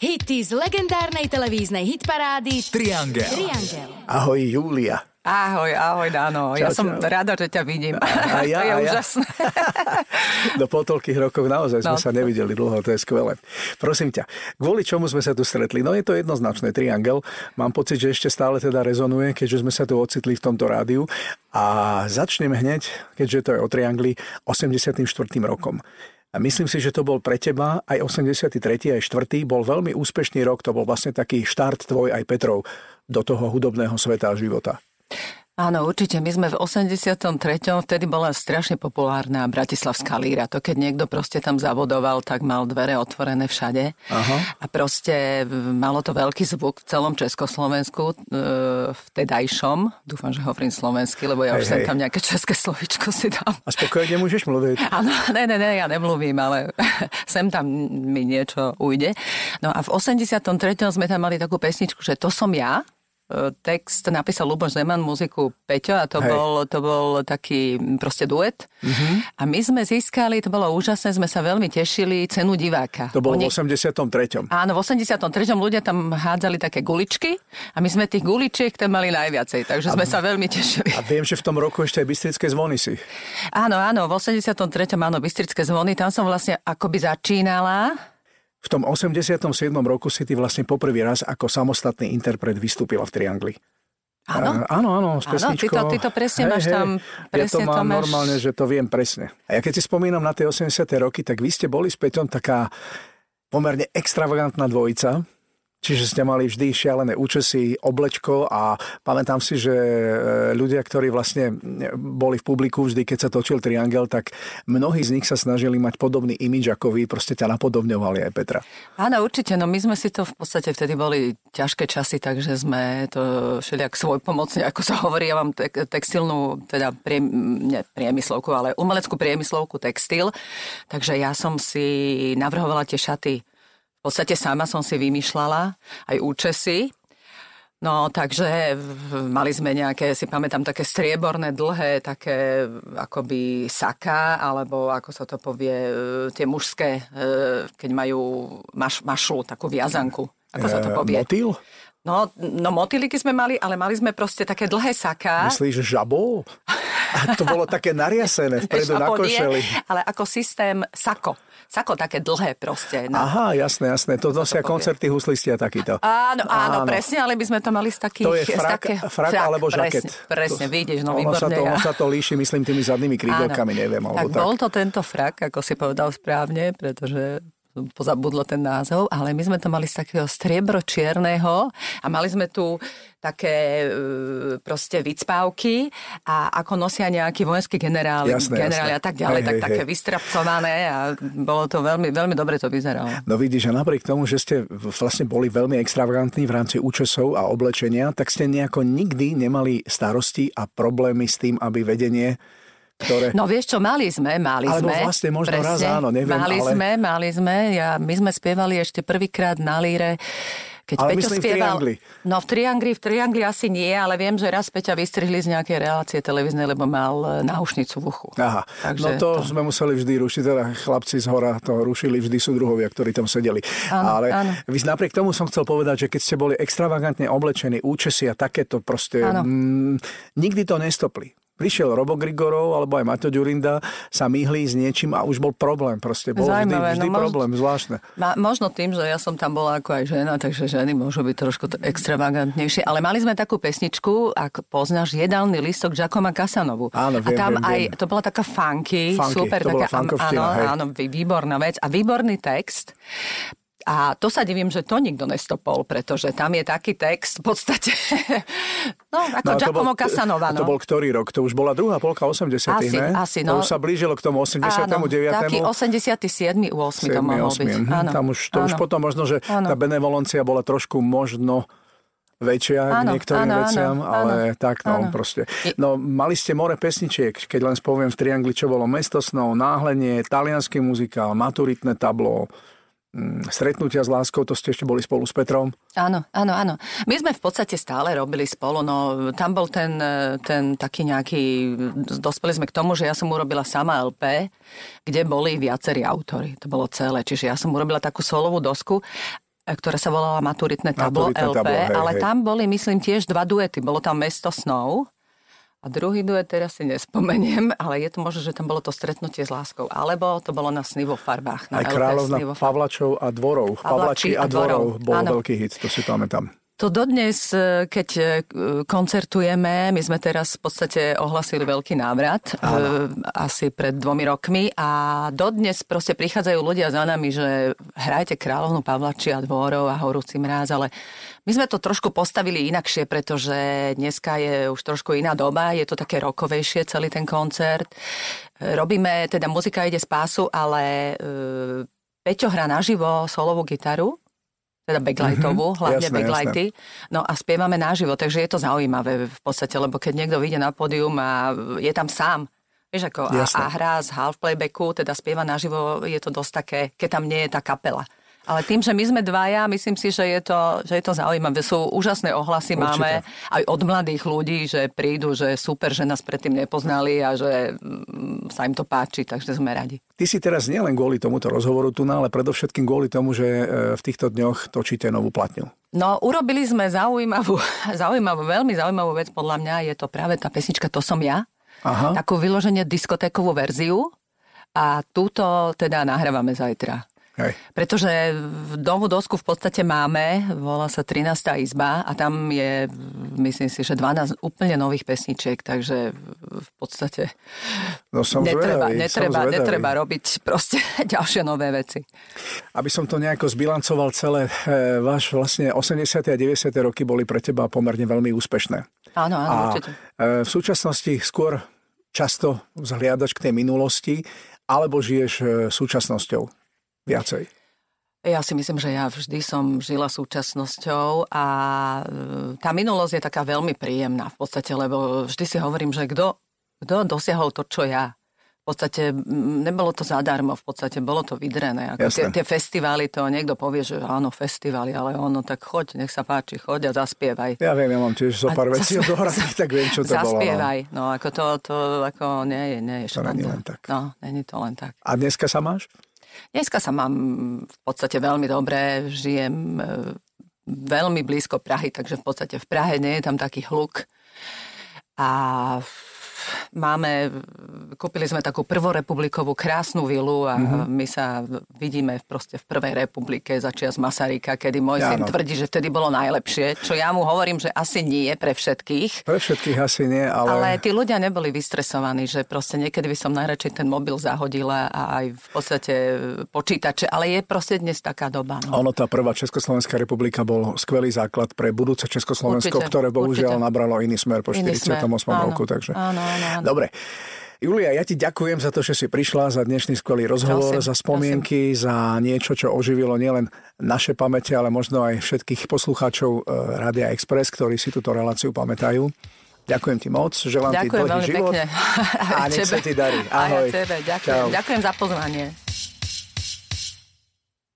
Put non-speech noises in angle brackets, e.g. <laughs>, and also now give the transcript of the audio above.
Hity z legendárnej televíznej hitparády Triangel. Triangel. Ahoj, Julia. Ahoj, ahoj, Dano. Ja Čau, som čau. rada, že ťa vidím. A <laughs> ja, to je a ja. úžasné. Do <laughs> po toľkých rokoch naozaj sme No. sa nevideli dlho, to je skvelé. Prosím ťa, kvôli čomu sme sa tu stretli? No je to jednoznačné, Triangel. Mám pocit, že ešte stále teda rezonuje, keďže sme sa tu ocitli v tomto rádiu. A začneme hneď, keďže to je o Triangli, 84. rokom. A myslím si, že to bol pre teba aj 83. aj 4. bol veľmi úspešný rok, to bol vlastne taký štart tvoj aj Petrov do toho hudobného sveta a života. Áno, určite. My sme v 83. vtedy bola strašne populárna Bratislavská líra. To keď niekto proste tam zavodoval, tak mal dvere otvorené všade. Aha. A proste malo to veľký zvuk v celom Československu, e, vtedajšom. Dúfam, že hovorím slovensky, lebo ja Hej, už sem hej. tam nejaké české slovičko si dám. A spokojne môžeš mluviť. Áno, ne, ne, ne, ja nemluvím, ale <laughs> sem tam mi niečo ujde. No a v 83. sme tam mali takú pesničku, že to som ja. Text napísal Luboš Zeman, muziku Peťo a to, Hej. Bol, to bol taký proste duet. A my sme získali, to bolo úžasné, sme sa veľmi tešili, cenu diváka. To bolo Oni- v 83. Áno, v 83. ľudia tam hádzali také guličky a my sme tých guličiek tam mali najviacej, takže sme sa veľmi tešili. A viem, že v tom roku ešte aj Bystrické zvony si. Áno, áno, v 83. áno, Bystrické zvony, tam som vlastne akoby začínala. V tom 87. roku si ty vlastne poprvý raz ako samostatný interpret vystúpila v Triangli. Áno? Áno, áno, s Áno, ty to- ty to presne máš tam, ja to presne to mám máš- normálne, že to viem presne. A ja keď si spomínam na tie 80. roky, tak vy ste boli s Peťom taká pomerne extravagantná dvojica. Čiže ste mali vždy šialené účesy, oblečko a pamätám si, že e, ľudia, ktorí vlastne boli v publiku vždy, keď sa točil Triangel, tak mnohí z nich sa snažili mať podobný imidž ako vy, proste ťa napodobňovali aj Petra. Áno, určite, no my sme si to v podstate vtedy boli ťažké časy, takže sme to všelijak svoj pomocne, ako sa hovorí, ja mám textilnú, teda prie, ne, priemyslovku, ale umeleckú priemyslovku textil, takže ja som si navrhovala tie šaty v podstate sama som si vymýšľala aj účesy. No, takže mali sme nejaké, si pamätám, také strieborné, dlhé, také akoby saka, alebo ako sa to povie, e, tie mužské, e, keď majú maš, mašlu, takú viazanku. Ako sa to E, povie? Motýl? No, no motýliky sme mali, ale mali sme proste také dlhé saká. Myslíš žabol? <laughs> A to bolo také nariasené vpredu na nie, košeli. ale ako systém sako. Sako také dlhé proste. No. Aha, jasné, jasné. To nosia koncerty huslisti a takýto. Áno, áno, Áno. presne, ale by sme to mali z takých... To je frak, také, frak, alebo žaket. Presne, presne To- vidíš, no ono výborne. sa, to, ono sa to líši, myslím, tými zadnými krídelkami, Áno. neviem. Tak Alebo tak. bol to tento frak, ako si povedal správne, pretože pozabudlo ten názov, ale my sme to mali z takého striebro-čierneho a mali sme tu také e, proste vycpávky a ako nosia nejakí vojenskí generáli, Jasné, generáli jasné. a tak ďalej, Hej, tak hej, také hej. vystrapcované a bolo to veľmi, veľmi dobre to vyzeralo. No vidíš, že napriek tomu, že ste vlastne boli veľmi extravagantní v rámci účesov a oblečenia, tak ste nejako nikdy nemali starosti a problémy s tým, aby vedenie, ktoré... No vieš čo, mali sme, mali Alebo sme. vlastne možno raz áno, neviem, Mali ale- sme, mali sme. Ja, my sme spievali ešte prvýkrát na líre. Keď Ale Peťo myslím v spieval, Triangli. No v Triangli, v Triangli asi nie, ale viem, že raz Peťa vystrihli z nejakej relácie televíznej, lebo mal e, náušnicu v uchu. Aha, Takže no to, to sme museli vždy rušiť, teda chlapci z hora to rušili vždy súdruhovia, ktorí tam sedeli. Áno, Ale áno. vy napriek tomu som chcel povedať, že keď ste boli extravagantne oblečení, účesy a takéto proste, Áno. mm, nikdy to nestopli. Prišiel Robo Grigorov alebo aj Maťo Ďurinda, sa myhli s niečím a už bol problém. Proste bol vždy, Zaujímavé, vždy no možno- problém, zvláštne. Ma, možno tým, že ja som tam bola ako aj žena, takže ženy môžu byť trošku t- extravagantnejšie. Ale mali sme takú pesničku, ak poznáš, jedálny listok Giacoma Casanovu. Áno, a viem, tam viem, aj, viem. to bola taká funky, Funky, super, to taká, áno, hej. áno, vý- výborná vec a výborný text. A to sa divím, že to nikto nestopol, pretože tam je taký text v podstate, <laughs> no ako no, to Giacomo Casanova, A to no. bol ktorý rok? To už bola druhá polka 80 Asi, ne? asi, To no. už sa blížilo k tomu 89. Áno, taký 87. 8. to 7., mohol 8.. byť. Mhm. Áno, Tam už, to už áno. potom možno, že Áno. tá benevolencia bola trošku možno väčšia k Áno, niektorým áno, veciam, áno, ale áno, tak no áno. proste. No mali ste more pesničiek, keď len spoviem v Triangli, čo bolo Mesto snov, Náhlenie, talianský muzikál, maturitné tablo, Stretnutia s láskou, to ste ešte boli spolu s Petrom. Áno, áno, áno. My sme v podstate stále robili spolu, no tam bol ten, e, ten taký nejaký, dospeli sme k tomu, že ja som urobila sama LP, kde boli viacerí autory, to bolo celé, čiže ja som urobila takú solovú dosku ktorá sa volala Maturitné tablo Maturitné LP, tablo, hej, ale hej. tam boli, myslím, tiež dva duety. Bolo tam Mesto snov a druhý duet teraz si nespomeniem, <laughs> ale je to možno, že tam bolo to stretnutie s láskou. Alebo to bolo na sny vo farbách. Na Aj kráľovna. Pavlačov a dvorov. Pavlači a dvorov bol áno. veľký hit, to si pamätám. To dodnes, e, keď e, koncertujeme, my sme teraz v podstate ohlasili veľký návrat, e, asi pred dvomi rokmi. A dodnes proste prichádzajú ľudia za nami, že hrajte kráľovnú Pavlači a dvorov a horúci mráz, ale my sme to trošku postavili inakšie, pretože dneska je už trošku iná doba, je to také rokovejšie celý ten koncert. Robíme, teda muzika ide z pásu, ale Peťo hrá naživo solovú gitaru, teda backlightovú, mm-hmm, hlavne jasné, backlighty. No a spievame naživo, takže je to zaujímavé v podstate, lebo keď niekto vyjde na pódium a je tam sám, vieš ako, a, Jasné. a hrá z half playbacku, teda spieva naživo, je to dosť také, keď tam nie je tá kapela. Ale tým, že my sme dvaja, myslím si, že je to, že je to zaujímavé. Sú úžasné ohlasy Určite. máme aj od mladých ľudí, že prídu, že super, že nás predtým nepoznali a že mm, sa im to páči, takže sme radi. Ty si teraz nielen kvôli tomuto rozhovoru tu, ale predovšetkým kvôli tomu, že e, v týchto dňoch točíte novú platňu. No, urobili sme zaujímavú, <laughs> zaujímavú, veľmi zaujímavú vec, podľa mňa je to práve tá pesnička To som ja. Aha. Takú vyloženie diskotékovú verziu a túto teda nahrávame zajtra. Hej. Pretože v novú dosku v podstate máme, volá sa 13. izba a tam je, myslím si, že 12 úplne nových pesničiek, takže v podstate No som netreba, zvedavý, netreba, som zvedavý. netreba robiť proste <laughs> ďalšie nové veci. Aby som to nejako zbilancoval celé, e, váš vlastne 80. a 90. roky boli pre teba pomerne veľmi úspešné. Áno, áno, A určite. e, v súčasnosti skôr často vzhliadaš k tej minulosti, alebo žiješ e, súčasnosťou viacej? Ja si myslím, že ja vždy som žila súčasnosťou a e, tá minulosť je taká veľmi príjemná v podstate, lebo vždy si hovorím, že kto, kto dosiahol to, čo ja. V podstate nebolo to zadarmo, v podstate bolo to vydrené. Ako tie, tie festivály, to niekto povie, že áno, festivály, ale ono tak choď, nech sa páči, choď a zaspievaj. Ja viem, ja mám tiež zo pár vecí zas- odohraných, tak viem, čo to bolo. no. Zaspievaj. No, ako to, to ako nie je, nie je To není len tak. No, není to len tak. A dneska sa máš? Dneska sa mám v podstate veľmi dobre, žijem e, veľmi blízko Prahy, takže v podstate v Prahe nie je tam taký hluk. A máme, kúpili sme takú prvorepublikovú krásnu vilu a mm-hmm. my sa vidíme proste v prvej republike začias Masaryka, kedy môj syn Áno. tvrdí, že vtedy bolo najlepšie, čo ja mu hovorím, že asi nie pre všetkých. Pre všetkých asi nie, ale... Ale tí ľudia neboli vystresovaní, že proste niekedy by som najradšej ten mobil zahodila a aj v podstate počítače, ale je proste dnes taká doba. No. Ono, tá prvá Československá republika bol skvelý základ pre budúce Československo, Určite, ktoré bohužiaľ určite. nabralo iný smer po Iný 48. smer. roku. Takže... Áno, áno, áno. Dobre. Julia, ja ti ďakujem za to, že si prišla, za dnešný skvelý rozhovor, Prosím, za spomienky, za niečo, čo oživilo nielen naše pamäte, ale možno aj všetkých poslucháčov eh, Rádia Express, ktorí si túto reláciu pamätajú. Ďakujem ti moc, želám ti Ďakujem dlhý veľmi život pekne. a <laughs> nech sa ti darí. Aj Ahoj. ja tebe, ďakujem. Čau. Ďakujem za pozvanie.